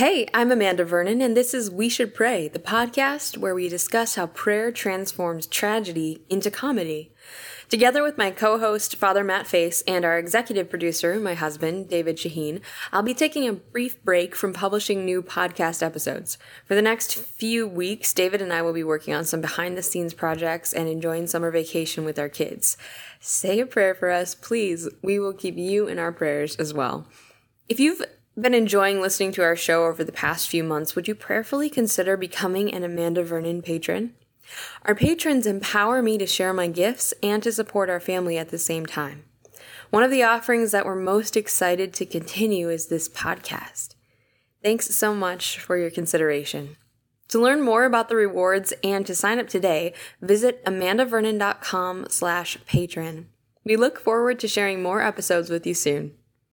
Hey, I'm Amanda Vernon, and this is We Should Pray, the podcast where we discuss how prayer transforms tragedy into comedy. Together with my co host, Father Matt Face, and our executive producer, my husband, David Shaheen, I'll be taking a brief break from publishing new podcast episodes. For the next few weeks, David and I will be working on some behind the scenes projects and enjoying summer vacation with our kids. Say a prayer for us, please. We will keep you in our prayers as well. If you've been enjoying listening to our show over the past few months, would you prayerfully consider becoming an Amanda Vernon patron? Our patrons empower me to share my gifts and to support our family at the same time. One of the offerings that we're most excited to continue is this podcast. Thanks so much for your consideration. To learn more about the rewards and to sign up today, visit amandavernon.com slash patron. We look forward to sharing more episodes with you soon.